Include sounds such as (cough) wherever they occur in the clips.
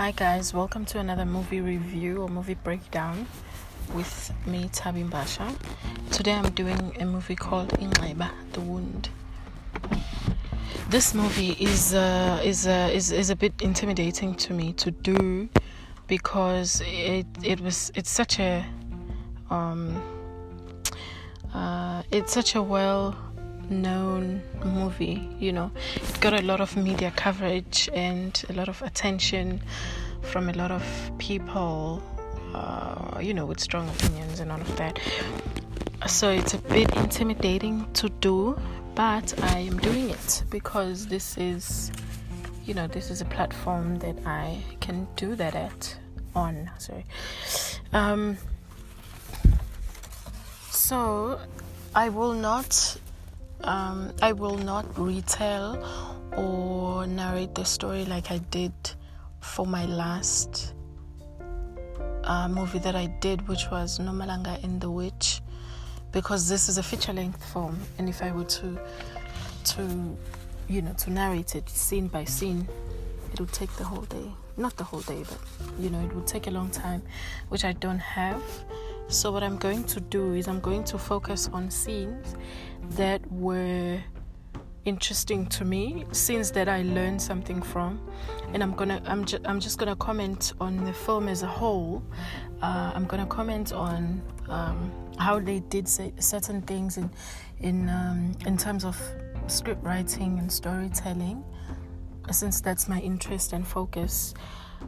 Hi guys, welcome to another movie review or movie breakdown with me Tabi Basha. Today I'm doing a movie called Inxeba, The Wound. This movie is uh, is uh, is is a bit intimidating to me to do because it it was it's such a um uh, it's such a well known movie, you know. It got a lot of media coverage and a lot of attention from a lot of people, uh, you know, with strong opinions and all of that. So it's a bit intimidating to do, but I am doing it because this is, you know, this is a platform that I can do that at on. Sorry. Um, so I will not um, I will not retell or narrate the story like I did for my last uh, movie that I did, which was Nomalanga and the Witch, because this is a feature length film, and if I were to to you know to narrate it scene by scene, it would take the whole day. Not the whole day, but you know it would take a long time, which I don't have. So what I'm going to do is I'm going to focus on scenes that were interesting to me, scenes that I learned something from, and I'm gonna I'm ju- I'm just gonna comment on the film as a whole. Uh, I'm gonna comment on um, how they did certain things in in um, in terms of script writing and storytelling, since that's my interest and focus.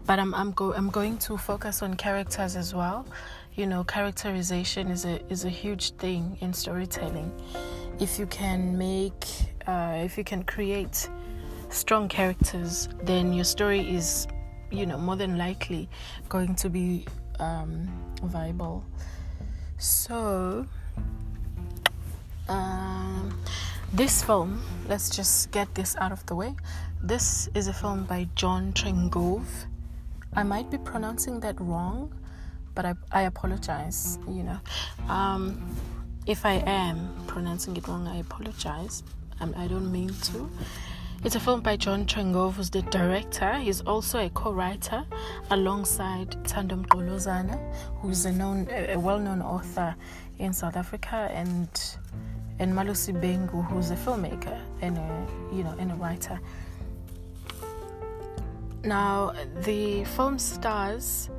But I'm I'm go I'm going to focus on characters as well you know characterization is a is a huge thing in storytelling if you can make uh, if you can create strong characters then your story is you know more than likely going to be um, viable. So um, this film let's just get this out of the way. This is a film by john trengove i might be pronouncing that wrong but I, I apologize, you know. Um, if I am pronouncing it wrong, I apologize. Um, I don't mean to. It's a film by John Trengove, who's the director. He's also a co-writer alongside Thando Mgqolozana, who's a known, a well-known author in South Africa, and and Malusi Bengu, who's a filmmaker and a you know and a writer. Now, the film stars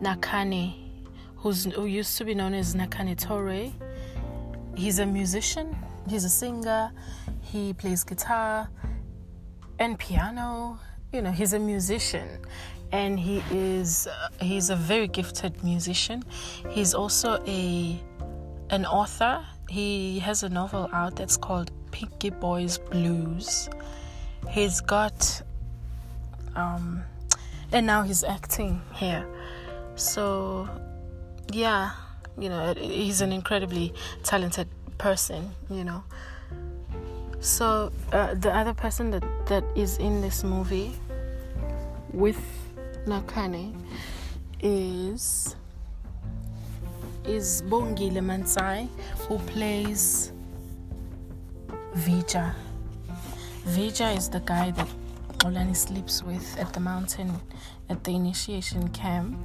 Nakhane, who's, who used to be known as Nakhane Toure. He's a musician, he's a singer, he plays guitar and piano. You know, he's a musician and he is uh, he's a very gifted musician. He's also a an author. He has a novel out that's called Piggy Boys Blues. He's got um and now he's acting here. So, yeah, you know, he's an incredibly talented person, you know. So, uh, the other person that, that is in this movie with Nakhane is is Bongile Mantsai, who plays Vija. Vija is the guy that Xolani sleeps with at the mountain at the initiation camp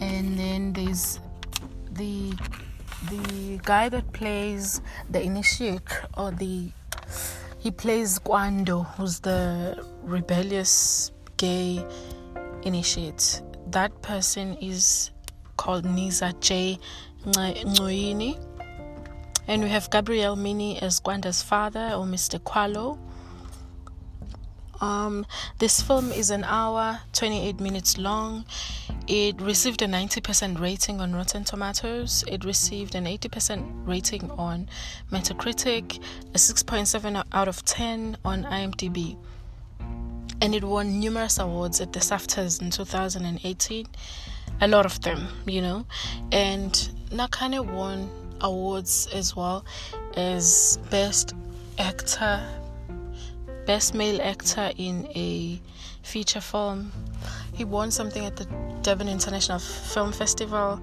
and then there's the the guy that plays the initiate or the he plays Guando, who's the rebellious gay initiate. That person is called Niza Jay Ncoyini. And we have Gabriel Mini as Kwanda's father or Mr. Kwalo. Um, this film is an hour, 28 minutes long. It received a 90% rating on Rotten Tomatoes. It received an 80% rating on Metacritic, a 6.7 out of 10 on IMDb. And it won numerous awards at the SAFTAs in 2018. A lot of them, you know. And Nakhane won awards as well as Best Actor, Best Male Actor in a Feature Film he won something at the Durban International Film Festival,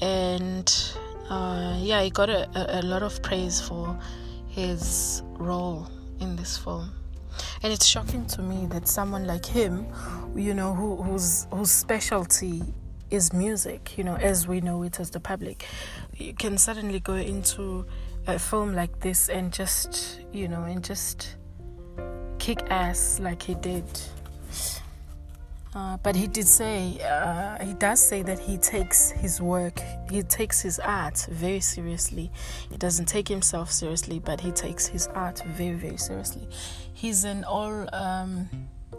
and uh, yeah, he got a, a, a lot of praise for his role in this film. and it's shocking to me that someone like him, you know, who, whose whose specialty is music, you know, as we know it as the public, you can suddenly go into a film like this and just, you know, and just kick ass like he did. Uh, but he did say, uh, he does say that he takes his work, he takes his art very seriously. He doesn't take himself seriously, but he takes his art very, very seriously. He's an all, um,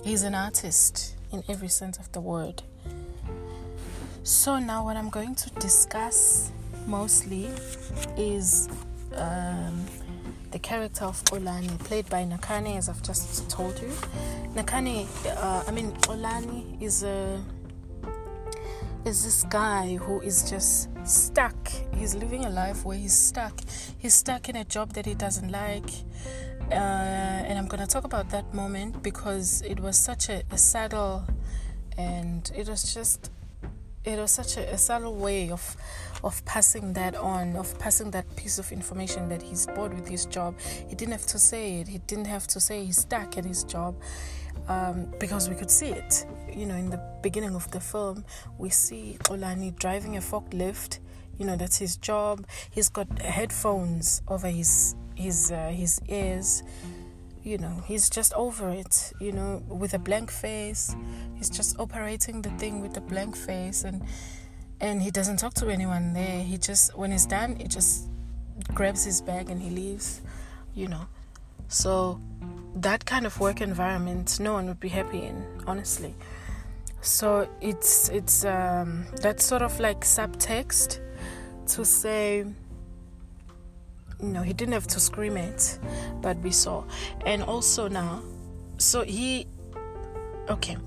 he's an artist in every sense of the word. So now, what I'm going to discuss mostly is um, the character of Xolani, played by Nakhane, as I've just told you. Nakhane, uh, I mean, Xolani is a is this guy who is just stuck. He's living a life where he's stuck. He's stuck in a job that he doesn't like. Uh, and I'm going to talk about that moment because it was such a, a subtle and it was just it was such a, a subtle way of of passing that on, of passing that piece of information that he's bored with his job. He didn't have to say it. He didn't have to say he's stuck at his job um, because we could see it. You know, in the beginning of the film, we see Xolani driving a forklift. You know, that's his job. He's got headphones over his his uh, his ears you know he's just over it you know with a blank face he's just operating the thing with a blank face and and he doesn't talk to anyone there. He just when he's done he just grabs his bag and he leaves you know. So that kind of work environment no one would be happy in honestly. So it's it's um that sort of like subtext to say you know he didn't have to scream it but we saw. And also now so he okay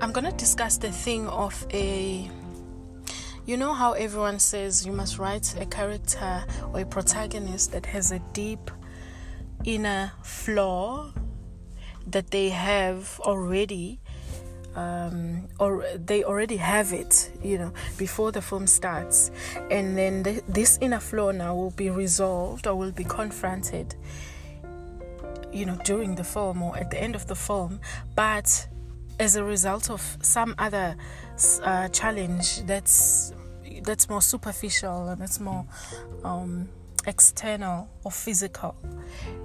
i'm gonna discuss the thing of a you know how everyone says you must write a character or a protagonist that has a deep inner flaw that they have already um, or they already have it, you know, before the film starts, and then the, this inner flaw now will be resolved or will be confronted, you know, during the film or at the end of the film, but as a result of some other uh, challenge that's that's more superficial and that's more um, external or physical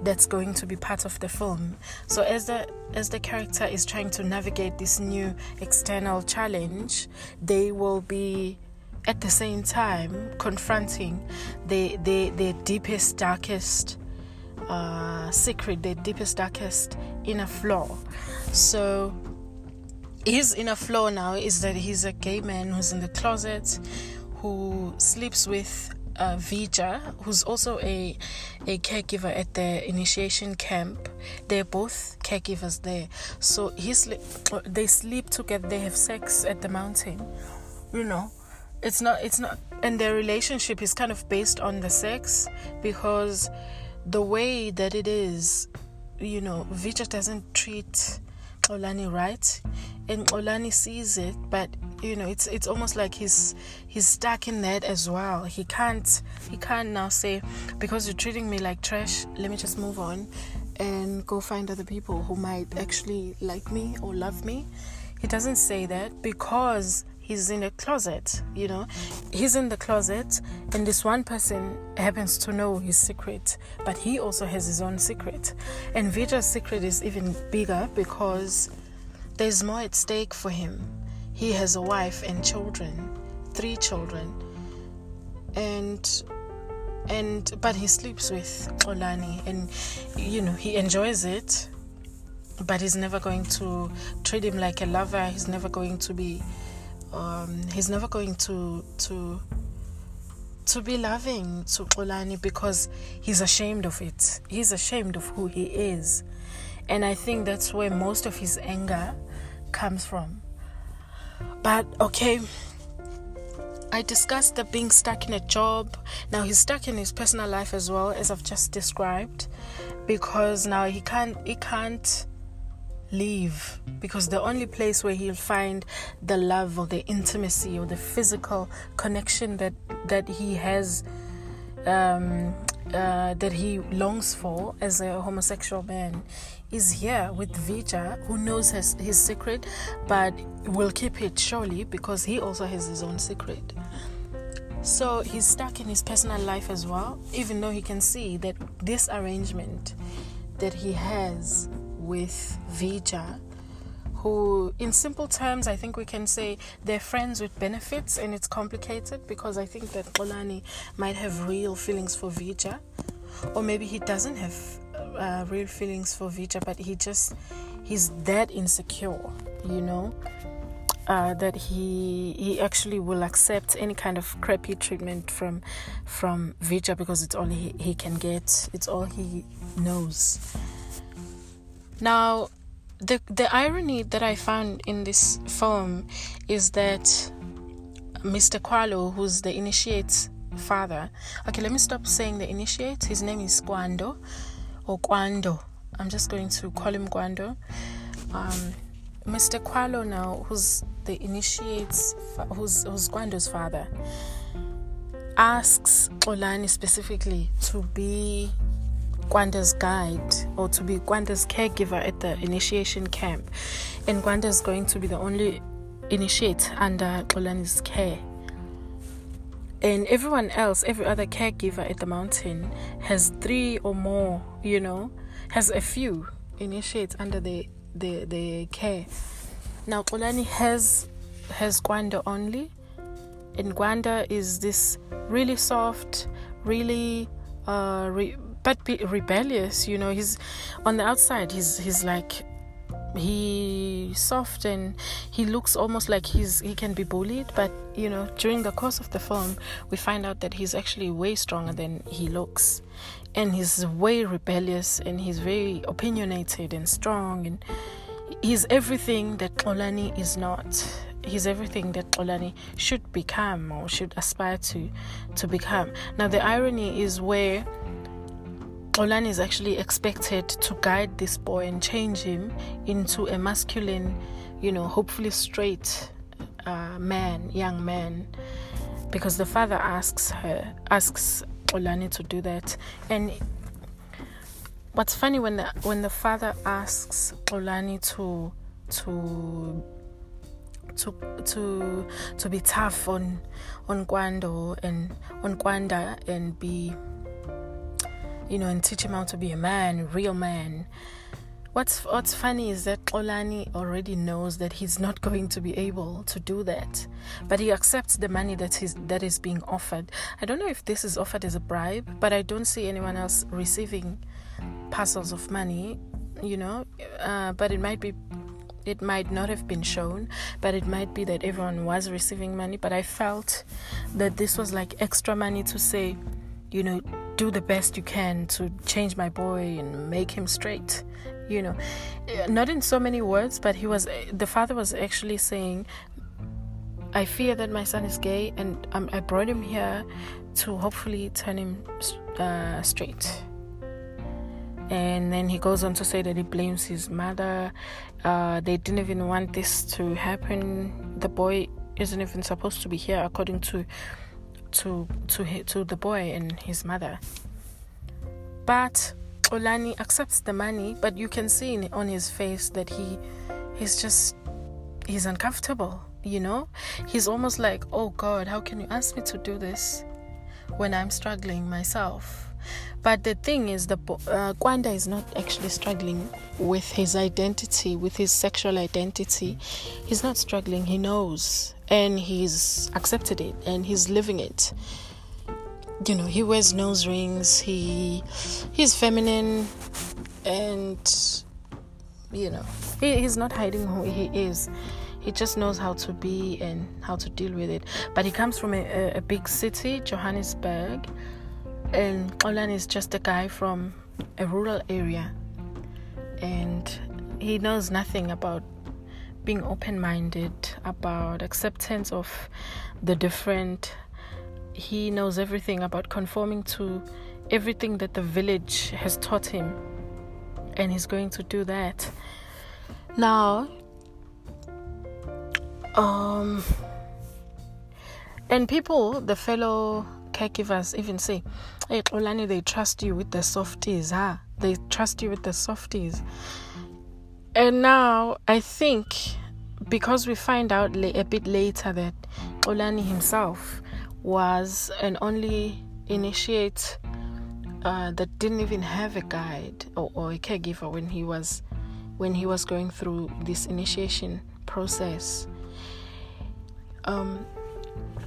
that's going to be part of the film. So as the as the character is trying to navigate this new external challenge they will be at the same time confronting the the, the deepest darkest uh, secret the deepest darkest inner flaw. So his inner flaw now is that he's a gay man who's in the closet who sleeps with uh, Vija, who's also a a caregiver at the initiation camp. They're both caregivers there, so he's they sleep together. They have sex at the mountain. You know, it's not it's not, and their relationship is kind of based on the sex because the way that it is, you know, Vija doesn't treat Xolani right, and Xolani sees it, but you know it's it's almost like he's he's stuck in that as well. He can't he can't now say because you're treating me like trash let me just move on and go find other people who might actually like me or love me. He doesn't say that because he's in a closet you know? He's in the closet and this one person happens to know his secret but he also has his own secret. And Vija's secret is even bigger because there's more at stake for him he has a wife and children, three children, and and but he sleeps with Xolani, and you know he enjoys it, but he's never going to treat him like a lover. He's never going to be, um, he's never going to to to be loving to Xolani because he's ashamed of it. He's ashamed of who he is. And I think that's where most of his anger comes from. But okay, I discussed the being stuck in a job. Now he's stuck in his personal life as well, as I've just described, because now he can't he can't leave because the only place where he'll find the love or the intimacy or the physical connection that that he has um, uh, that he longs for as a homosexual man is here with Vija, who knows his, his secret, but will keep it surely because he also has his own secret. So he's stuck in his personal life as well, even though he can see that this arrangement that he has with Vija, who, in simple terms, I think we can say they're friends with benefits, and it's complicated because I think that Xolani might have real feelings for Vija, or maybe he doesn't have uh, real feelings for Vija, but he just he's that insecure, you know, uh, that he he actually will accept any kind of crappy treatment from from Vija because it's all he, he can get. It's all he knows. Now, the the irony that I found in this film is that Mr. Kwalo, who's the initiate's father. Okay, let me stop saying the initiate. His name is Kwando or Kwando. I'm just going to call him Kwando. Um, Mr. Kwalo now, who's the initiates, who's, who's Kwando's father, asks Xolani specifically to be Kwanda's guide or to be Kwanda's caregiver at the initiation camp. And Kwanda is going to be the only initiate under Xolani's care. And everyone else, every other caregiver at the mountain has three or more, you know, has a few initiates under the the, the care. Now Xolani has has Kwanda only. And Gwanda is this really soft, really uh re- but be rebellious, you know. He's on the outside he's he's like he soft and he looks almost like he's he can be bullied but you know during the course of the film we find out that he's actually way stronger than he looks and he's way rebellious and he's very opinionated and strong and he's everything that Xolani is not he's everything that Xolani should become or should aspire to to become now the irony is where Xolani is actually expected to guide this boy and change him into a masculine, you know, hopefully straight uh, man, young man, because the father asks her, asks Xolani to do that. And what's funny when the when the father asks Xolani to to to to to be tough on on Kwando and on Kwanda and be you know, and teach him how to be a man, real man. What's what's funny is that Xolani already knows that he's not (laughs) going to be able to do that, but he accepts the money that is that is being offered. I don't know if this is offered as a bribe, but I don't see anyone else receiving parcels of money. You know, uh, but it might be it might not have been shown, but it might be that everyone was receiving money. But I felt that this was like extra money to say, you know, do the best you can to change my boy and make him straight you know not in so many words but he was the father was actually saying i fear that my son is gay and um, i brought him here to hopefully turn him uh, straight and then he goes on to say that he blames his mother uh, they didn't even want this to happen the boy isn't even supposed to be here according to to to to the boy and his mother. But Xolani accepts the money, but you can see on his face that he he's just he's uncomfortable, you know? He's almost like, "Oh god, how can you ask me to do this when I'm struggling myself?" But the thing is, the uh, Kwanda is not actually struggling with his identity, with his sexual identity. He's not struggling. He knows, and he's accepted it, and he's living it. You know, he wears nose rings. He he's feminine, and you know, he, he's not hiding who he is. He just knows how to be and how to deal with it. But he comes from a, a big city, Johannesburg and Xolani is just a guy from a rural area and he knows nothing about being open minded, about acceptance of the different. He knows everything about conforming to everything that the village has taught him, and he's going to do that. Now, um, and people, the fellow caregivers even say, Hey Xolani, they trust you with the softies, huh? They trust you with the softies. And now I think because we find out a bit later that Xolani himself was an only initiate uh, that didn't even have a guide or, or a caregiver when he was when he was going through this initiation process. Um,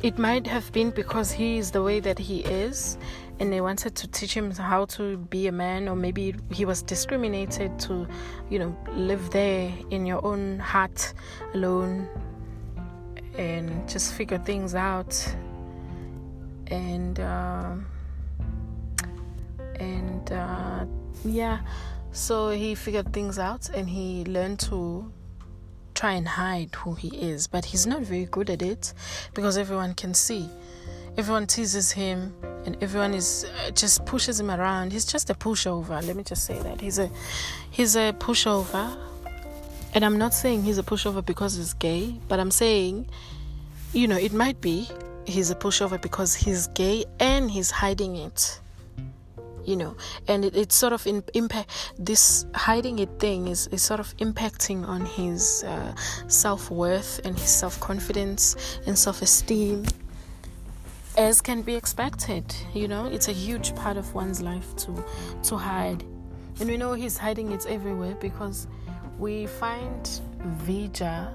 it might have been because he is the way that he is, and they wanted to teach him how to be a man, or maybe he was discriminated to, you know, live there in your own hut alone and just figure things out. And uh, and uh, yeah, so he figured things out, and he learned to try and hide who he is, but he's not very good at it because everyone can see. Everyone teases him and everyone is uh, just pushes him around. He's just a pushover. Let me just say that. He's a he's a pushover. And I'm not saying he's a pushover because he's gay, but I'm saying you know, it might be he's a pushover because he's gay and he's hiding it you know and it, it's sort of in, impact this hiding it thing is, is sort of impacting on his uh, self-worth and his self-confidence and self-esteem as can be expected you know it's a huge part of one's life to to hide and we know he's hiding it everywhere because we find vija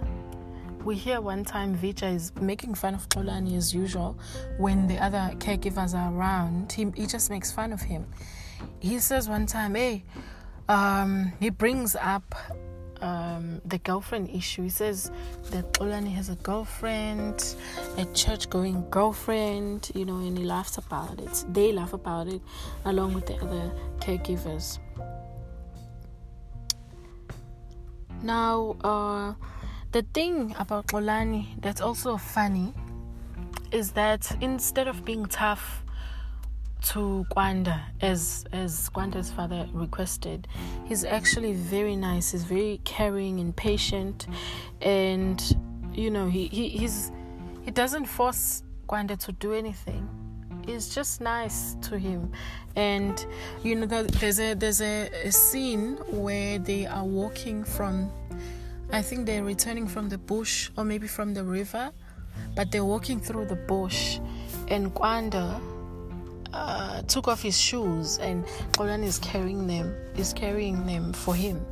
we hear one time Vija is making fun of Xolani as usual when the other caregivers are around. He, he just makes fun of him. He says one time, hey, um, he brings up um, the girlfriend issue. He says that Xolani has a girlfriend, a church going girlfriend, you know, and he laughs about it. They laugh about it along with the other caregivers. Now, uh, the thing about Xolani that's also funny is that instead of being tough to Kwanda as as Kwanda's father requested, he's actually very nice. He's very caring and patient, and you know he, he he's he doesn't force Kwanda to do anything. He's just nice to him, and you know there's a there's a, a scene where they are walking from I think they're returning from the bush or maybe from the river, but they're walking through the bush, and Kwanda uh, took off his shoes, and Xolani is carrying them. Is carrying them for him,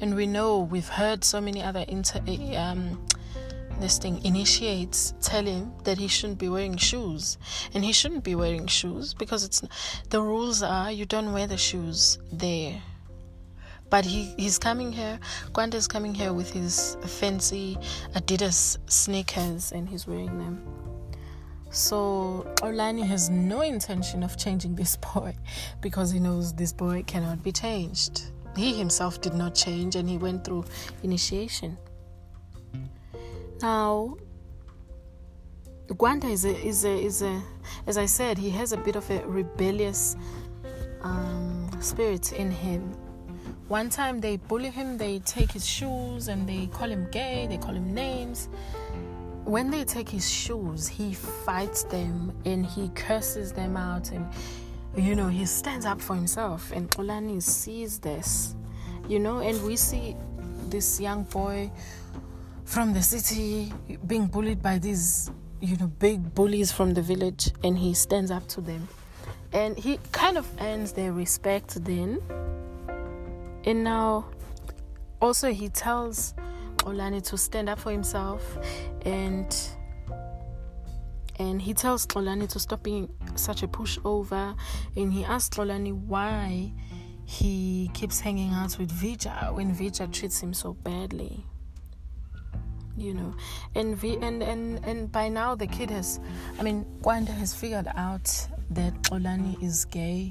and we know we've heard so many other inter um, this thing initiates tell him that he shouldn't be wearing shoes and he shouldn't be wearing shoes because it's the rules are you don't wear the shoes there but he, he's coming here. Kwanda is coming here with his fancy Adidas sneakers and he's wearing them. So Xolani has no intention of changing this boy because he knows this boy cannot be changed. He himself did not change and he went through initiation. Now, Gwanda is a, is a, is a, as I said, he has a bit of a rebellious um, spirit in him one time they bully him, they take his shoes and they call him gay, they call him names. When they take his shoes, he fights them and he curses them out and you know, he stands up for himself and Xolani sees this. You know, and we see this young boy from the city being bullied by these, you know, big bullies from the village and he stands up to them. And he kind of earns their respect then and now, also, he tells Xolani to stand up for himself and and he tells Xolani to stop being such a pushover and he asks Xolani why he keeps hanging out with Vija when Vija treats him so badly you know and v and and and by now the kid has i mean Kwanda has figured out that Xolani is gay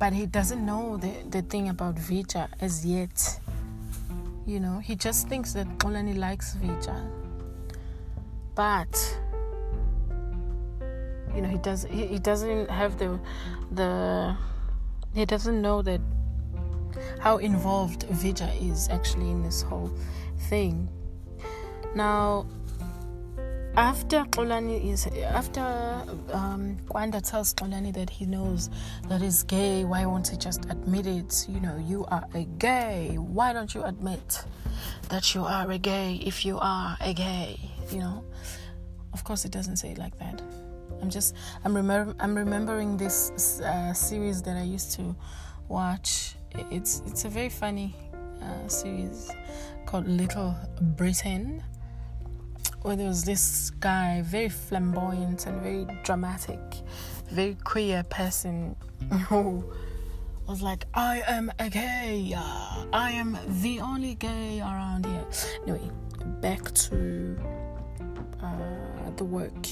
but he doesn't know the, the thing about Vija as yet. You know, he just thinks that Xolani likes Vija. But you know, he does he, he doesn't have the the he doesn't know that how involved Vija is actually in this whole thing. Now after Xolani is after um, Kwanda tells Xolani that he knows that he's gay, why won't he just admit it? You know, you are a gay. Why don't you admit that you are a gay if you are a gay? You know, of course, it doesn't say it like that. I'm just I'm remember I'm remembering this uh, series that I used to watch. It's it's a very funny uh, series called Little Britain where there was this guy, very flamboyant and very dramatic, very queer person (laughs) who was like, I am a gay, I am the only gay around here. Anyway, back to uh, the work.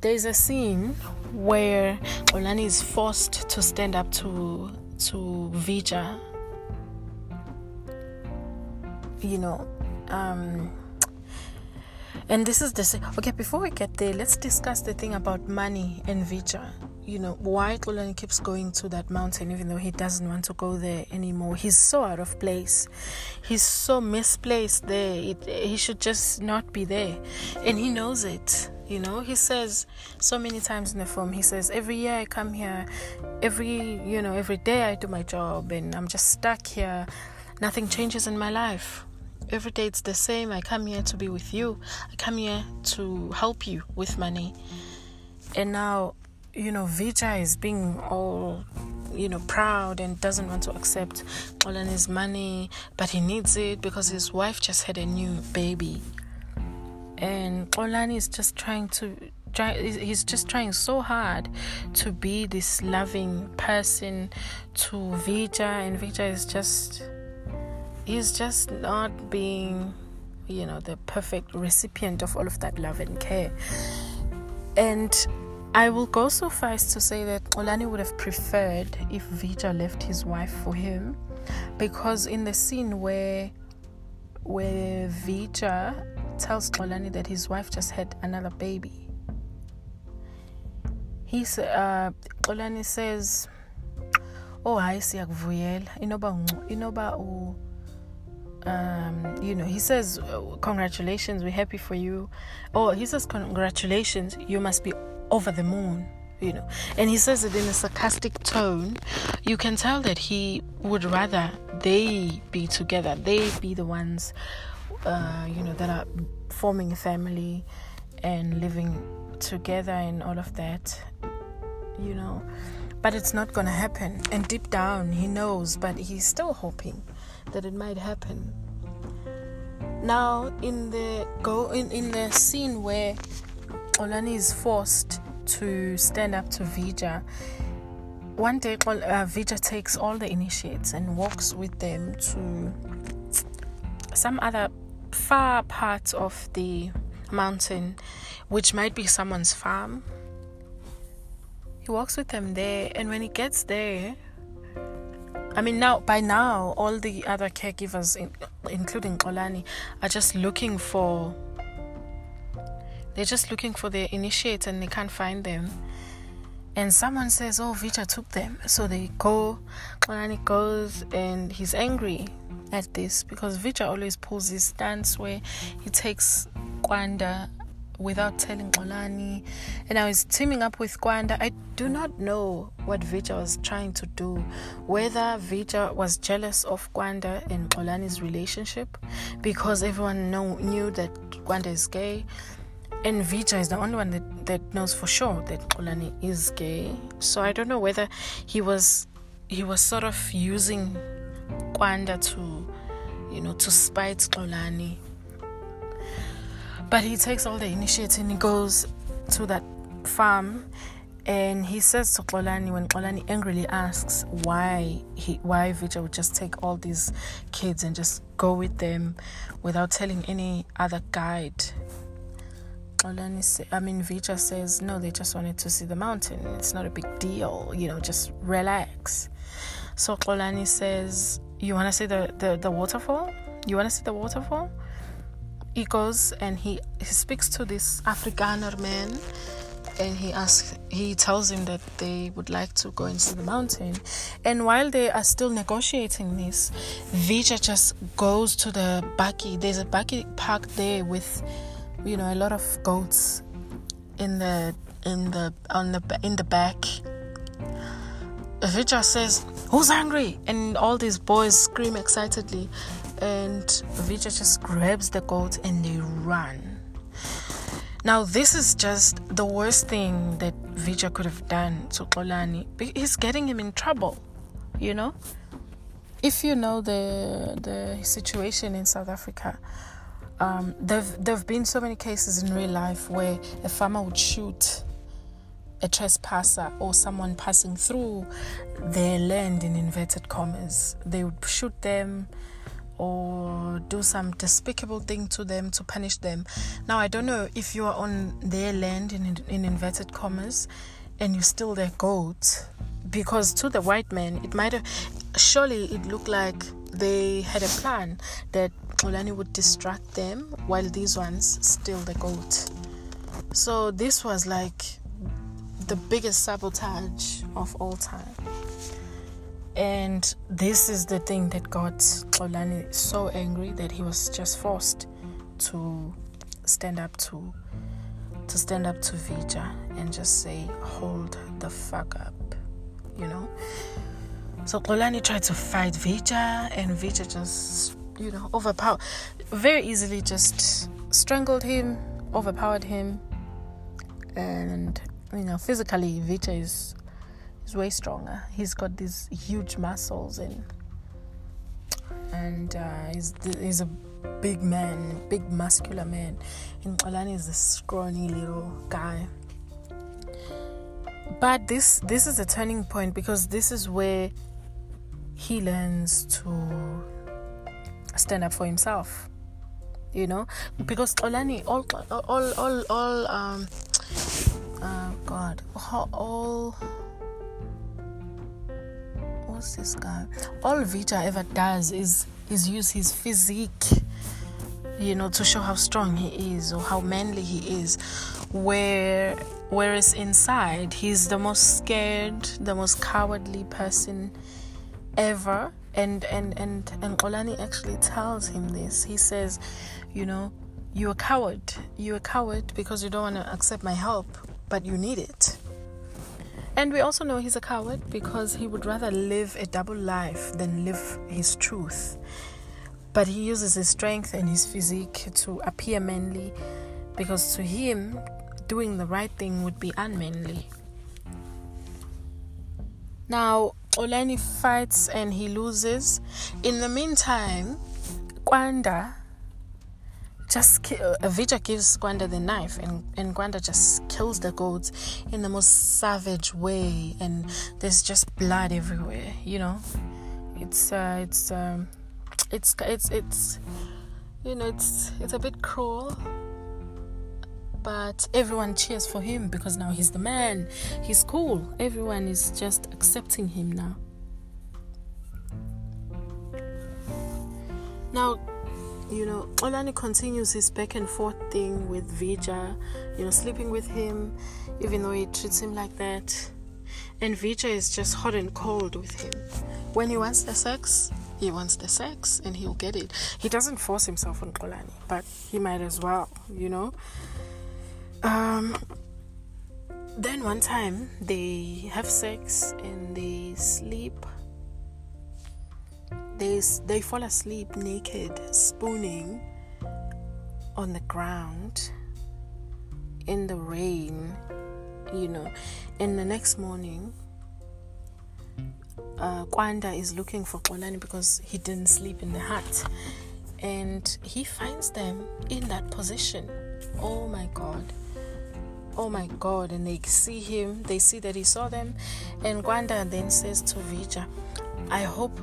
There's a scene where Xolani is forced to stand up to to Vija. You know, um, and this is the same. okay. Before we get there, let's discuss the thing about money and Vija. You know why Xolani keeps going to that mountain even though he doesn't want to go there anymore. He's so out of place. He's so misplaced there. It, he should just not be there, and he knows it. You know, he says so many times in the film. He says every year I come here, every you know every day I do my job, and I'm just stuck here. Nothing changes in my life every day it's the same. I come here to be with you. I come here to help you with money. And now, you know, Vija is being all, you know, proud and doesn't want to accept Xolani's money, but he needs it because his wife just had a new baby. And Xolani is just trying to he's just trying so hard to be this loving person to Vija, and Vija is just he's just not being you know the perfect recipient of all of that love and care. And I will go so far as to say that Xolani would have preferred if Vija left his wife for him because in the scene where where Vija tells Xolani that his wife just had another baby he's uh Xolani says oh hayi siyakuvuyela inoba inoba u um, you know, he says, Congratulations, we're happy for you. Or he says, Congratulations, you must be over the moon, you know. And he says it in a sarcastic tone. You can tell that he would rather they be together, they be the ones, uh, you know, that are forming a family and living together and all of that, you know. But it's not going to happen. And deep down, he knows, but he's still hoping that it might happen. Now, in the go in, in the scene where Xolani is forced to stand up to Vija, one day uh, Vija takes all the initiates and walks with them to some other far part of the mountain, which might be someone's farm. He walks with them there, and when he gets there, I mean, now by now, all the other caregivers, in, including Xolani, are just looking for. They're just looking for their initiates and they can't find them. And someone says, "Oh, Vija took them." So they go. Xolani goes and he's angry at this because Vija always pulls his stance where he takes Kwanda without telling Xolani, And I was teaming up with Kwanda. I do not know what Vija was trying to do. Whether Vija was jealous of Kwanda and Xolani's relationship because everyone know, knew that Kwanda is gay. And Vija is the only one that, that knows for sure that Xolani is gay. So I don't know whether he was he was sort of using Kwanda to you know to spite Xolani but he takes all the initiative and he goes to that farm and he says to Xolani when Xolani angrily asks why he why Vija would just take all these kids and just go with them without telling any other guide. Xolani say, I mean Vija says no they just wanted to see the mountain. It's not a big deal, you know, just relax. So Xolani says, You wanna see the, the, the waterfall? You wanna see the waterfall? He goes and he, he speaks to this Afrikaner man and he asks he tells him that they would like to go into the mountain and while they are still negotiating this Vija just goes to the bakkie there's a bakkie parked there with you know, a lot of goats in the in the on the in the back. Vija says, "Who's hungry?" And all these boys scream excitedly, and Vija just grabs the goat and they run. Now, this is just the worst thing that Vija could have done to Xolani. He's getting him in trouble, you know. If you know the the situation in South Africa, um, there've there've been so many cases in real life where a farmer would shoot a trespasser or someone passing through their land in inverted commas. They would shoot them or do some despicable thing to them to punish them. Now, I don't know if you are on their land in, in inverted commas and you steal their goat, because to the white man, it might have surely it looked like they had a plan that Xolani would distract them while these ones steal the goat. So, this was like the biggest sabotage of all time. And this is the thing that got Xolani so angry that he was just forced to stand up to to stand up to Vija and just say, hold the fuck up, you know. So Xolani tried to fight Vija and Vija just, you know, overpowered very easily just strangled him, overpowered him, and you know, physically Vija is He's way stronger. He's got these huge muscles and and uh, he's he's a big man, big muscular man. And Xolani is a scrawny little guy. But this this is a turning point because this is where he learns to stand up for himself. You know, because Xolani all all all all um uh, God all, all who's this guy? All Vija ever does is is use his physique, you know, to show how strong he is or how manly he is. Where whereas inside he's the most scared, the most cowardly person ever. And and and and Xolani actually tells him this. He says, you know, you're a coward. You're a coward because you don't want to accept my help, but you need it. And we also know he's a coward because he would rather live a double life than live his truth. But he uses his strength and his physique to appear manly because to him, doing the right thing would be unmanly. Now, Xolani fights and he loses. In the meantime, Kwanda just uh, Vija gives Gwanda the knife, and, and Gwanda just kills the goats in the most savage way, and there's just blood everywhere. You know, it's uh, it's um, it's it's it's you know it's it's a bit cruel, but everyone cheers for him because now he's the man. He's cool. Everyone is just accepting him now. Now, you know, Xolani continues his back and forth thing with Vija, you know, sleeping with him, even though he treats him like that. And Vija is just hot and cold with him. When he wants the sex, he wants the sex and he'll get it. He doesn't force himself on Xolani, but he might as well, you know. Um, then one time they have sex and they sleep they, they fall asleep naked, spooning on the ground in the rain, you know. And the next morning, uh, Kwanda is looking for Xolani because he didn't sleep in the hut. And he finds them in that position. Oh my God. Oh my God. And they see him, they see that he saw them. And Kwanda then says to Vija, I hope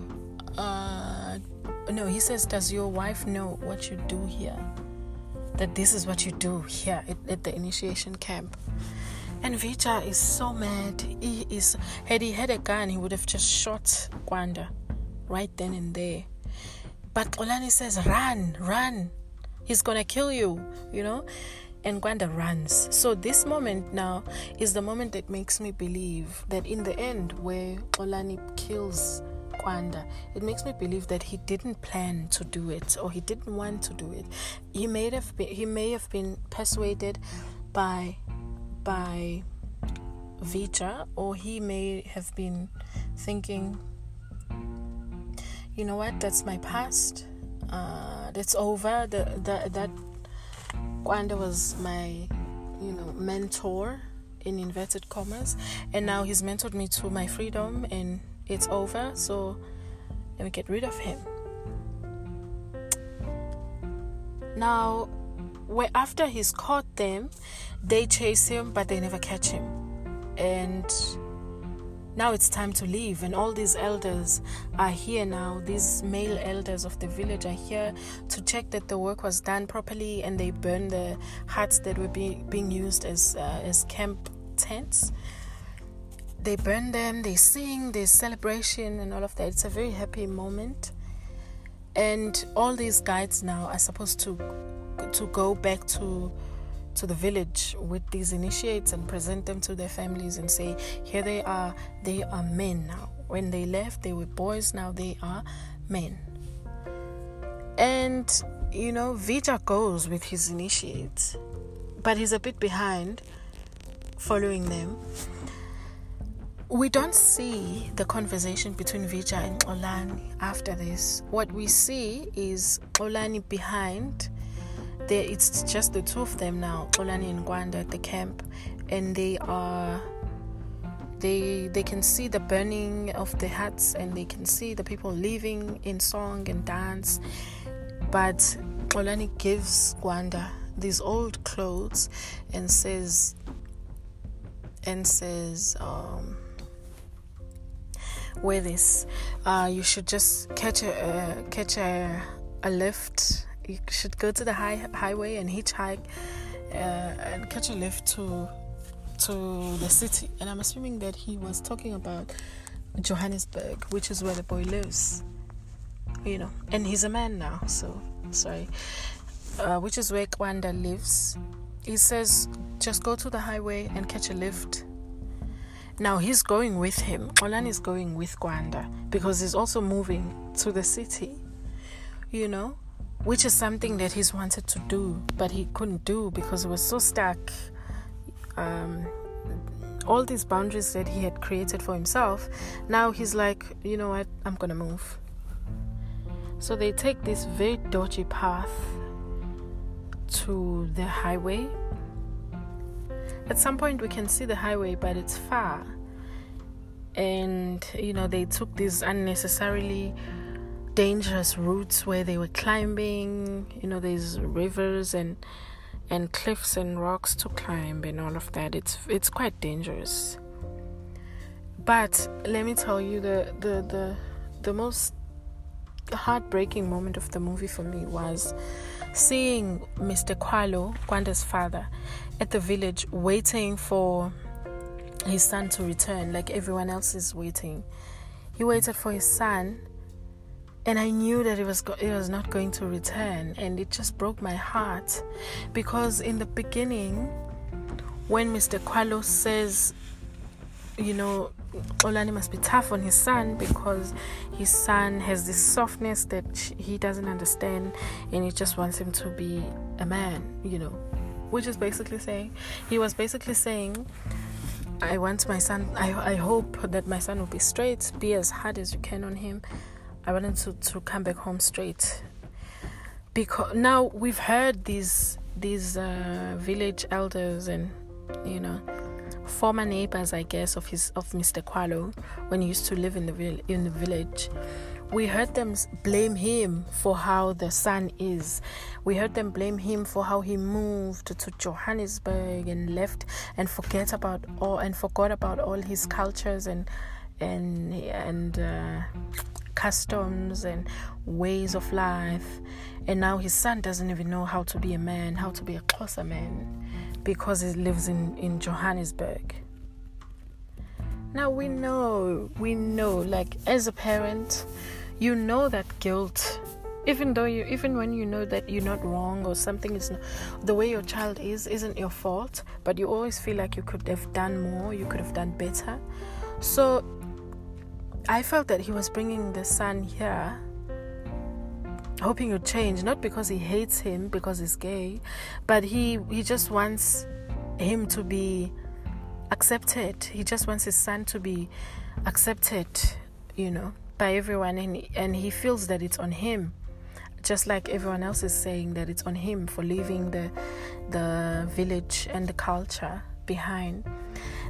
uh, no, he says, Does your wife know what you do here? That this is what you do here at, at the initiation camp. And Vija is so mad. He is had he had a gun, he would have just shot Kwanda right then and there. But Xolani says, Run, run. He's gonna kill you, you know? And Kwanda runs. So this moment now is the moment that makes me believe that in the end where Xolani kills Kwanda, it makes me believe that he didn't plan to do it or he didn't want to do it. He may have been, he may have been persuaded by by Vija, or he may have been thinking, you know what, that's my past. Uh, that's over. The, the, that Kwanda was my, you know, mentor in inverted commas, and now he's mentored me to my freedom, and it's over. So let me get rid of him. Now, where after he's caught them, they chase him, but they never catch him, and now it's time to leave and all these elders are here now these male elders of the village are here to check that the work was done properly and they burn the huts that were being being used as uh, as camp tents they burn them they sing there's celebration and all of that it's a very happy moment and all these guides now are supposed to to go back to to the village with these initiates and present them to their families and say, Here they are, they are men now. When they left, they were boys, now they are men. And, you know, Vija goes with his initiates, but he's a bit behind following them. We don't see the conversation between Vija and Xolani after this. What we see is Xolani behind there it's just the two of them now, Xolani and Kwanda at the camp, and they are they they can see the burning of the huts and they can see the people living in song and dance. But Xolani gives Kwanda these old clothes and says and says um, wear this. Uh, you should just catch a uh, catch a, a lift you should go to the high highway and hitchhike uh, and catch a lift to to the city. And I'm assuming that he was talking about Johannesburg, which is where the boy lives. You know, and he's a man now, so sorry. Uh, which is where Kwanda lives. He says, just go to the highway and catch a lift. Now he's going with him. Xolani is going with Kwanda because he's also moving to the city. You know, which is something that he's wanted to do, but he couldn't do because he was so stuck. Um, all these boundaries that he had created for himself, now he's like, you know what, I'm gonna move. So they take this very dodgy path to the highway. At some point, we can see the highway, but it's far. And you know, they took these unnecessarily dangerous routes where they were climbing you know there's rivers and and cliffs and rocks to climb and all of that it's it's quite dangerous but let me tell you the the the, the most heartbreaking moment of the movie for me was seeing Mr. Kwalo, Kwanda's father, at the village waiting for his son to return, like everyone else is waiting. He waited for his son and I knew that it was go- it was not going to return, and it just broke my heart because in the beginning, when Mr. Kwalo says, you know, Olani must be tough on his son because his son has this softness that he doesn't understand, and he just wants him to be a man, you know, which is basically saying he was basically saying. I want my son. I, I hope that my son will be straight. Be as hard as you can on him I wanted to, to come back home straight because now we've heard these these uh, village elders and you know former neighbors I guess of his of Mr. Kwalo when he used to live in the in the village we heard them blame him for how the son is. We heard them blame him for how he moved to Johannesburg and left and forget about all and forgot about all his cultures and and and uh, customs and ways of life. And now his son doesn't even know how to be a man, how to be a Xhosa man, because he lives in, in Johannesburg. Now we know, we know, like as a parent, you know that guilt. Even though you even when you know that you're not wrong or something is not, the way your child is isn't your fault but you always feel like you could have done more you could have done better. So I felt that he was bringing the son here hoping he'd change not because he hates him because he's gay but he he just wants him to be accepted. He just wants his son to be accepted you know by everyone and and he feels that it's on him just like everyone else is saying that it's on him for leaving the the village and the culture behind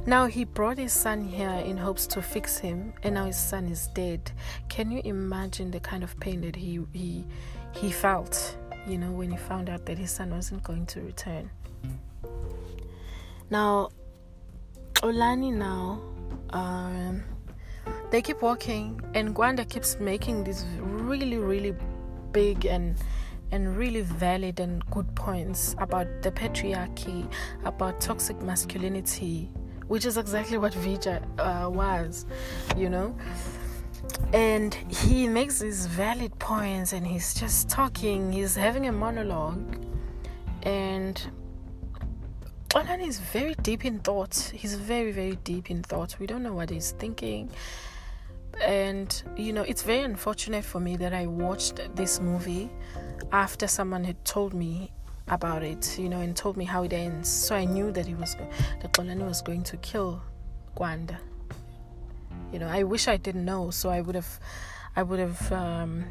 now he brought his son here in hopes to fix him, and now his son is dead. Can you imagine the kind of pain that he he he felt, you know, when he found out that his son wasn't going to return? Now, Xolani now, um, they keep walking, and Kwanda keeps making these really, really big and and really valid and good points about the patriarchy, about toxic masculinity, which is exactly what Vija uh, was, you know. And he makes these valid points and he's just talking, he's having a monologue. And Xolani is very deep in thought. He's very, very deep in thought. We don't know what he's thinking. And, you know, it's very unfortunate for me that I watched this movie after someone had told me about it, you know, and told me how it ends. So I knew that he was that Xolani was going to kill Kwanda. You know, I wish I didn't know, so I would have, I would have um,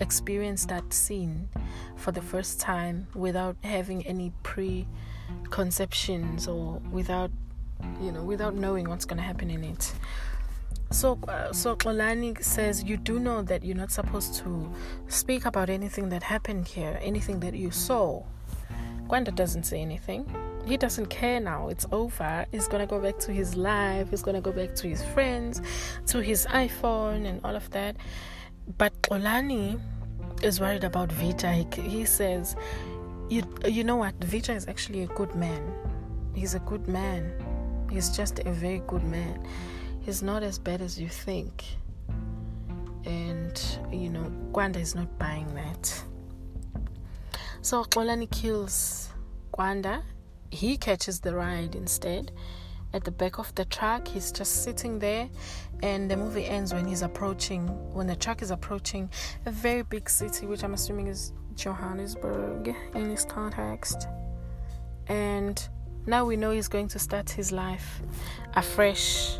experienced that scene for the first time without having any preconceptions or without, you know, without knowing what's going to happen in it. So, uh, so Xolani says you do know that you're not supposed to speak about anything that happened here, anything that you saw. Kwanda doesn't say anything. He doesn't care now. It's over. He's gonna go back to his life. He's gonna go back to his friends, to his iPhone, and all of that. But Xolani is worried about Vija. He, he says, "You, you know what? Vija is actually a good man. He's a good man. He's just a very good man." He's not as bad as you think. And you know, Kwanda is not buying that. So Xolani kills Kwanda. He catches the ride instead. At the back of the truck, he's just sitting there, and the movie ends when he's approaching, when the truck is approaching a very big city, which I'm assuming is Johannesburg in this context. And now we know he's going to start his life afresh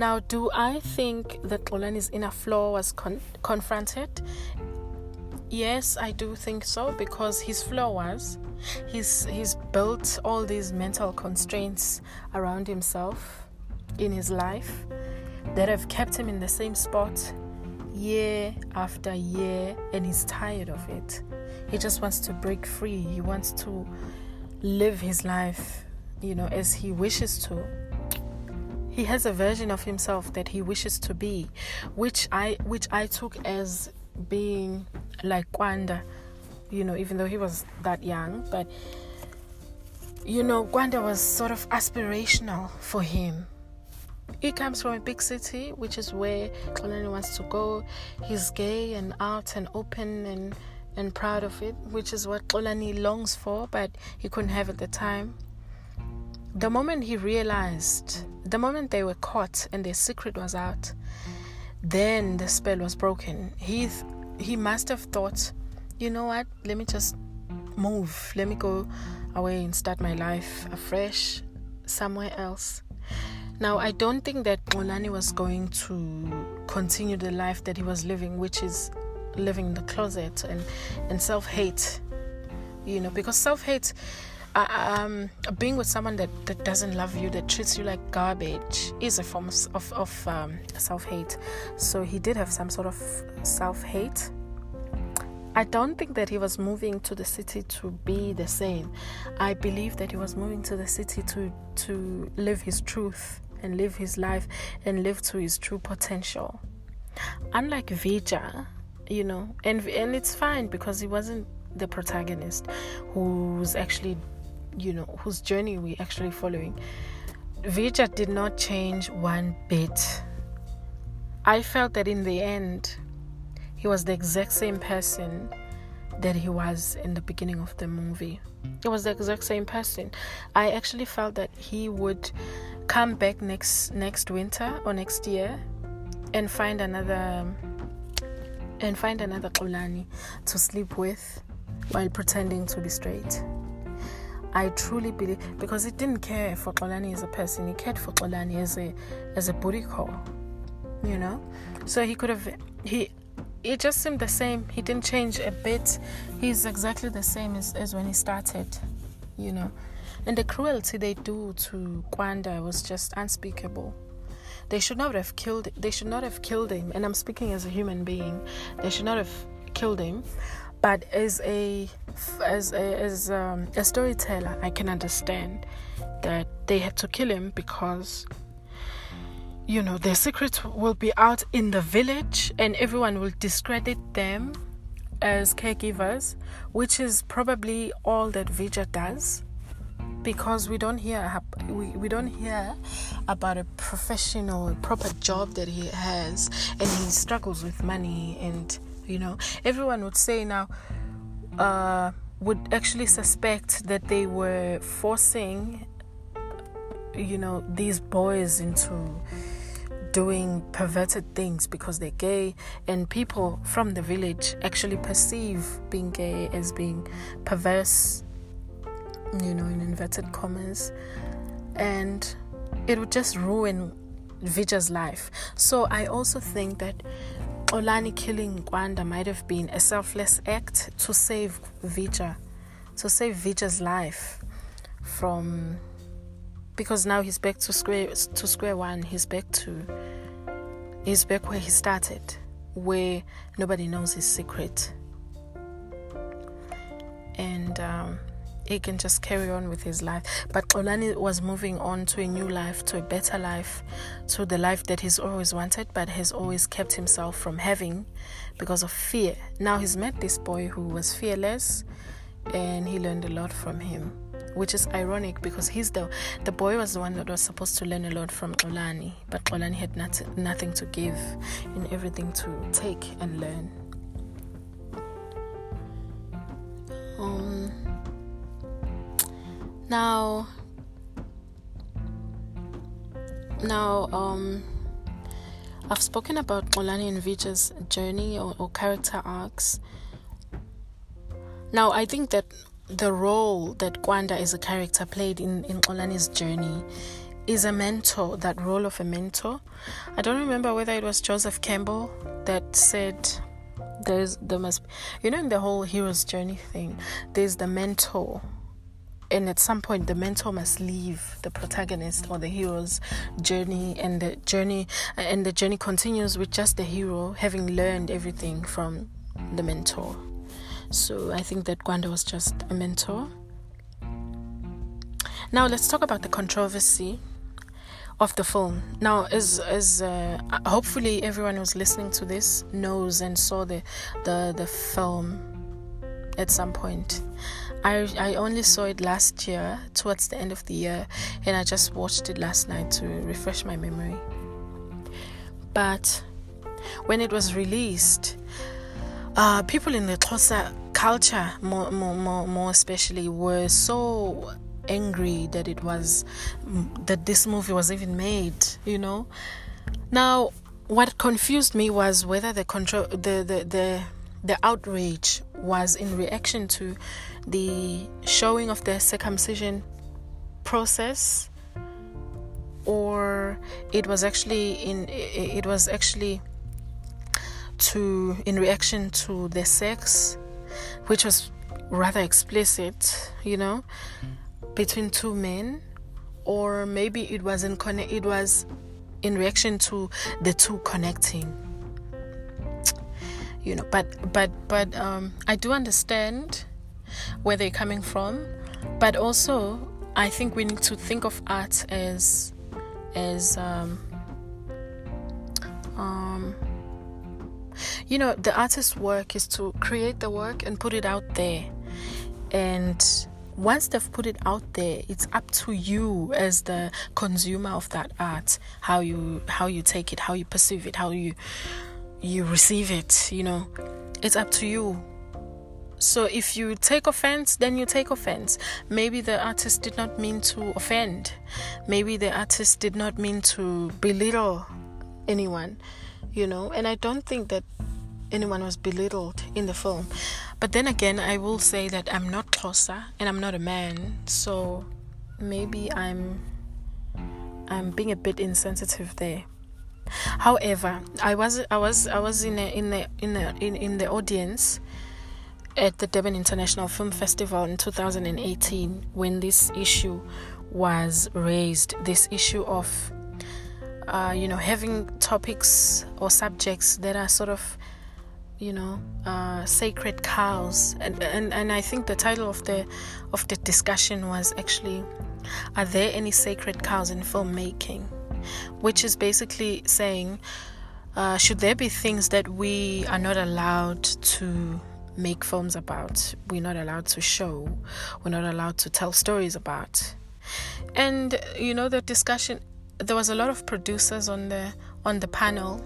now, do I think that Xolani's inner flaw was con- confronted? Yes, I do think so because his flaw was he's he's built all these mental constraints around himself in his life that have kept him in the same spot year after year and he's tired of it. He just wants to break free. He wants to live his life, you know, as he wishes to he has a version of himself that he wishes to be which i which i took as being like Kwanda you know even though he was that young but you know Kwanda was sort of aspirational for him. He comes from a big city which is where Xolani wants to go. He's gay and out and open and and proud of it which is what Xolani longs for but he couldn't have at the time. The moment he realized, the moment they were caught and their secret was out, then the spell was broken. He he must have thought, you know what? Let me just move. Let me go away and start my life afresh somewhere else. Now, I don't think that Xolani was going to continue the life that he was living, which is living in the closet and, and self hate. You know, because self hate um, being with someone that, that doesn't love you, that treats you like garbage, is a form of, of um, self hate. So he did have some sort of self hate. I don't think that he was moving to the city to be the same. I believe that he was moving to the city to to live his truth and live his life and live to his true potential. Unlike Vija, you know, and and it's fine because he wasn't the protagonist who's actually you know whose journey we actually following Vija did not change one bit I felt that in the end he was the exact same person that he was in the beginning of the movie. It was the exact same person. I actually felt that he would come back next next winter or next year and find another and find another Xolani to sleep with while pretending to be straight. I truly believe because he didn't care for Xolani as a person, he cared for Xolani as a as a booty call. You know? So he could have he it just seemed the same. He didn't change a bit. He's exactly the same as, as when he started, you know. And the cruelty they do to Kwanda was just unspeakable. They should not have killed they should not have killed him. And I'm speaking as a human being. They should not have killed him. But as a as a, as um, a storyteller, I can understand that they had to kill him because you know their secret will be out in the village and everyone will discredit them as caregivers which is probably all that Vija does because we don't hear we, we don't hear about a professional proper job that he has and he struggles with money and you know. Everyone would say now uh, would actually suspect that they were forcing you know these boys into doing perverted things because they're gay, and people from the village actually perceive being gay as being perverse, you know, in inverted commas, and it would just ruin Vija's life. So I also think that Xolani killing Kwanda might have been a selfless act to save Vija, to save Vija's life from because now he's back to square to square one. He's back to he's back where he started, where nobody knows his secret, and um, he can just carry on with his life. But Xolani was moving on to a new life, to a better life, to the life that he's always wanted, but has always kept himself from having because of fear. Now he's met this boy who was fearless, and he learned a lot from him which is ironic because he's the the boy was the one that was supposed to learn a lot from Xolani, but Xolani had not, nothing to give and everything to take and learn. Um, now, now, um, I've spoken about Xolani and Vija's journey or, or character arcs. Now, I think that the role that Kwanda as a character played in, in Xolani's journey is a mentor, that role of a mentor. I don't remember whether it was Joseph Campbell that said there's there must you know in the whole hero's journey thing, there's the mentor. And at some point the mentor must leave the protagonist or the hero's journey and the journey and the journey continues with just the hero having learned everything from the mentor. So I think that Kwanda was just a mentor. Now let's talk about the controversy of the film. Now, as as uh, hopefully everyone who's listening to this knows and saw the the the film at some point. I I only saw it last year towards the end of the year, and I just watched it last night to refresh my memory. But when it was released, uh, people in the Xhosa culture, more, more, more, more especially, were so angry that it was that this movie was even made. You know. Now, what confused me was whether the control, the the the the outrage was in reaction to the showing of the circumcision process or it was actually in it was actually to in reaction to the sex which was rather explicit you know between two men or maybe it was in connect it was in reaction to the two connecting you know but but but um i do understand where they're coming from but also i think we need to think of art as as um um you know, the artist's work is to create the work and put it out there. And once they've put it out there, it's up to you as the consumer of that art how you how you take it, how you perceive it, how you you receive it. You know, it's up to you. So if you take offense, then you take offense. Maybe the artist did not mean to offend. Maybe the artist did not mean to belittle anyone, you know. And I don't think that anyone was belittled in the film. But then again, I will say that I'm not Xhosa and I'm not a man, so maybe I'm I'm being a bit insensitive there. However, I was I was I was in a, in the in in, in the audience at the Durban International Film Festival in 2018 when this issue was raised. This issue of uh, you know having topics or subjects that are sort of you know uh, sacred cows and, and and I think the title of the of the discussion was actually are there any sacred cows in filmmaking which is basically saying uh, should there be things that we are not allowed to make films about we're not allowed to show we're not allowed to tell stories about and you know the discussion there was a lot of producers on the on the panel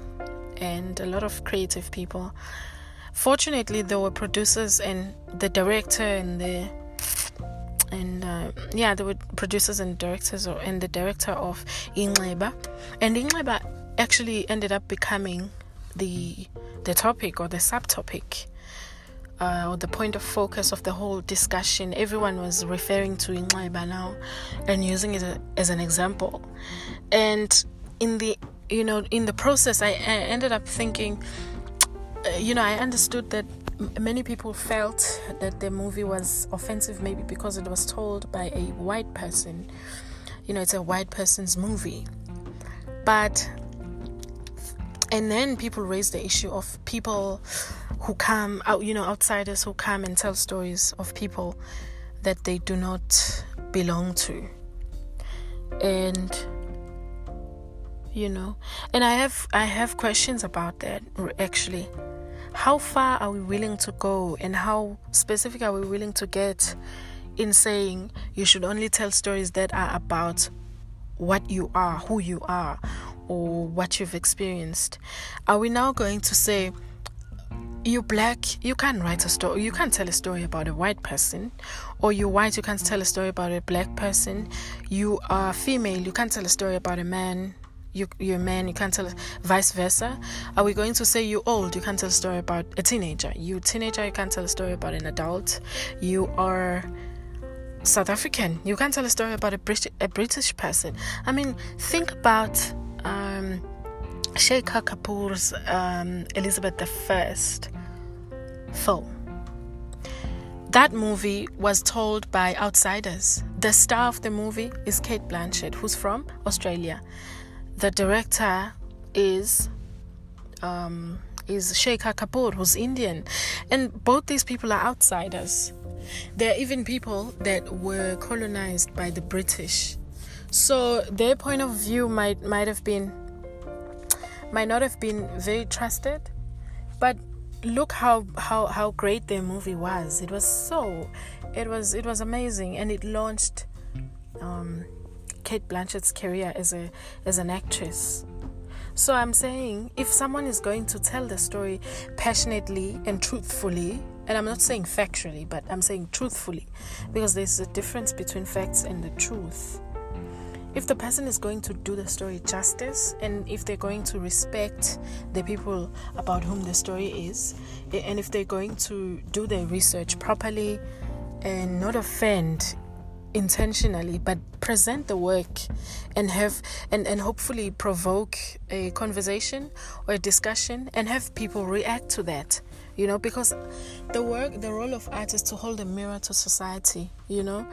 and a lot of creative people. Fortunately, there were producers and the director and the and uh, yeah, there were producers and directors or, and the director of Inxeba, and Inxeba actually ended up becoming the the topic or the subtopic uh, or the point of focus of the whole discussion. Everyone was referring to Inxeba now and using it as an example, and in the you know, in the process, I, I ended up thinking, you know, I understood that many people felt that the movie was offensive, maybe because it was told by a white person. You know, it's a white person's movie. But, and then people raised the issue of people who come out, you know, outsiders who come and tell stories of people that they do not belong to. And you know and i have i have questions about that actually how far are we willing to go and how specific are we willing to get in saying you should only tell stories that are about what you are who you are or what you've experienced? Are we now going to say you black you can't write a story you can't tell a story about a white person or you white you can't tell a story about a black person you are female you can't tell a story about a man you you're a man you can't tell vice versa. Are we going to say you old? You can't tell a story about a teenager. You teenager you can't tell a story about an adult. You are south african. You can't tell a story about a british a british person. I mean think about um Shekhar Kapoor's um, elizabeth i film. That movie was told by outsiders. The star of the movie is Cate Blanchett, who's from Australia the director is um, is Shekhar Kapoor, who's Indian, and both these people are outsiders. There are even people that were colonized by the British, so their point of view might might have been might not have been very trusted, but look how how how great their movie was. It was so, it was it was amazing, and it launched. Um, Cate Blanchett's career as a as an actress. So I'm saying if someone is going to tell the story passionately and truthfully, and I'm not saying factually, but I'm saying truthfully, because there's a difference between facts and the truth. If the person is going to do the story justice and if they're going to respect the people about whom the story is, and if they're going to do their research properly and not offend intentionally but present the work and have and, and hopefully provoke a conversation or a discussion and have people react to that you know because the work the role of art is to hold a mirror to society you know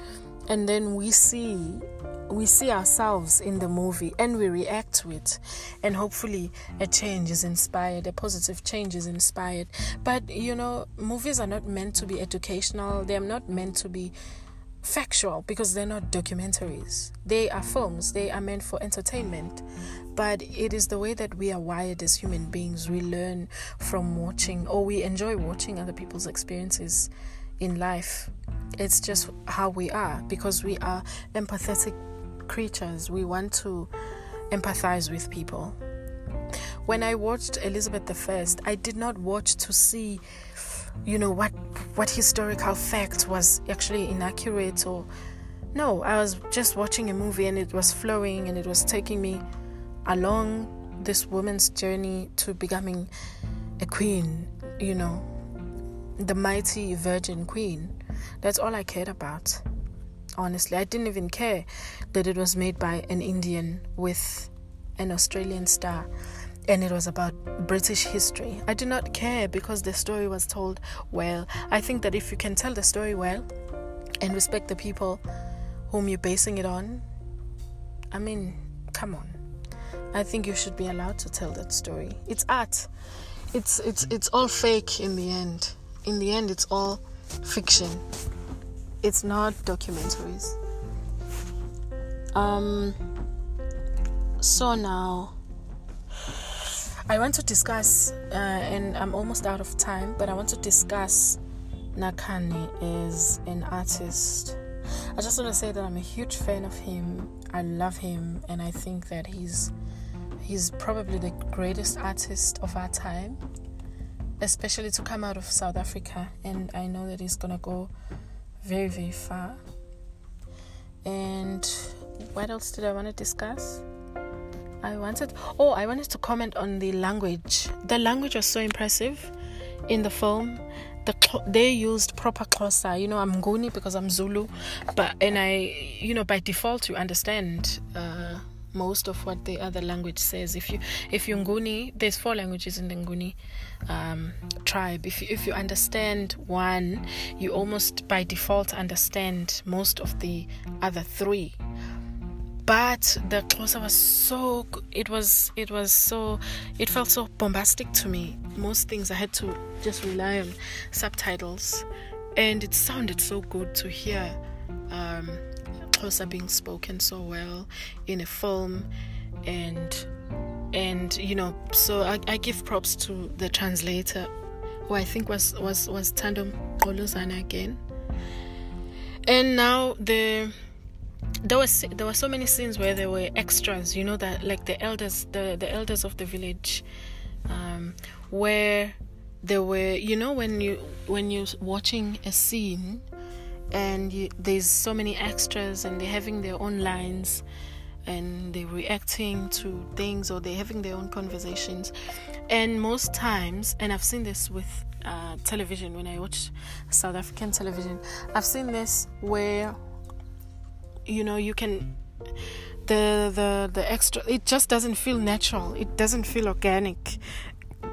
and then we see we see ourselves in the movie and we react to it. And hopefully a change is inspired a positive change is inspired. But you know movies are not meant to be educational. They're not meant to be factual because they're not documentaries. They are films, they are meant for entertainment. But it is the way that we are wired as human beings. We learn from watching, or we enjoy watching other people's experiences in life. It's just how we are because we are empathetic creatures. We want to empathize with people. When I watched Elizabeth I, I did not watch to see you know what what historical fact was actually inaccurate or no i was just watching a movie and it was flowing and it was taking me along this woman's journey to becoming a queen you know the mighty virgin queen. That's all i cared about honestly. I didn't even care that it was made by an indian with an australian star and it was about British history. I did not care because the story was told well. I think that if you can tell the story well and respect the people whom you're basing it on, I mean, come on. I think you should be allowed to tell that story. It's art. It's it's it's all fake in the end. In the end it's all fiction. It's not documentaries. Um so now I want to discuss, uh, and I'm almost out of time, but I want to discuss Nakhane as an artist. I just want to say that I'm a huge fan of him. I love him, and I think that he's he's probably the greatest artist of our time, especially to come out of South Africa. And I know that he's gonna go very, very far. And what else did I want to discuss? I wanted oh I wanted to comment on the language. The language was so impressive in the film. The they used proper Xhosa. You know, I'm Nguni because I'm Zulu, but and I you know by default you understand uh, most of what the other language says. If you if you Nguni, there's four languages in the Nguni um, tribe. If you, if you understand one, you almost by default understand most of the other three but the Xhosa was so it was it was so it felt so bombastic to me. Most things i had to just rely on subtitles and it sounded so good to hear um Xhosa being spoken so well in a film and and you know so I, I give props to the translator who i think was was was Thando Mgqolozana again. And now the there was there were so many scenes where there were extras you know that like the elders the the elders of the village um, where there were you know when you when you're watching a scene and you, there's so many extras and they're having their own lines and they're reacting to things or they're having their own conversations. And most times and i've seen this with uh, television when i watch south african television i've seen this where you know you can the the the extra it just doesn't feel natural. It doesn't feel organic.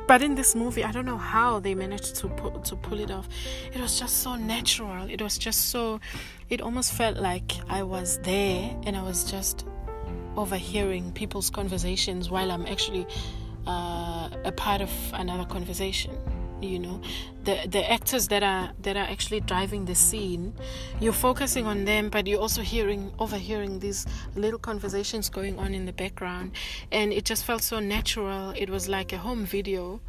But in this movie i don't know how they managed to pull, to pull it off. It was just so natural. It was just so it almost felt like i was there and i was just overhearing people's conversations while i'm actually uh, a part of another conversation you know the the actors that are that are actually driving the scene you're focusing on them but you're also hearing overhearing these little conversations going on in the background. And it just felt so natural. It was like a home video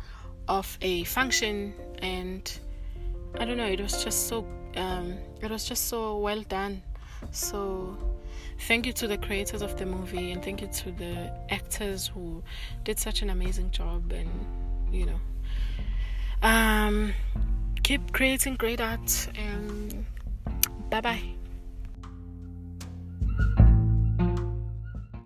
of a function and i don't know it was just so um, it was just so well done. So thank you to the creators of the movie and thank you to the actors who did such an amazing job and you know um, keep creating great art and bye bye.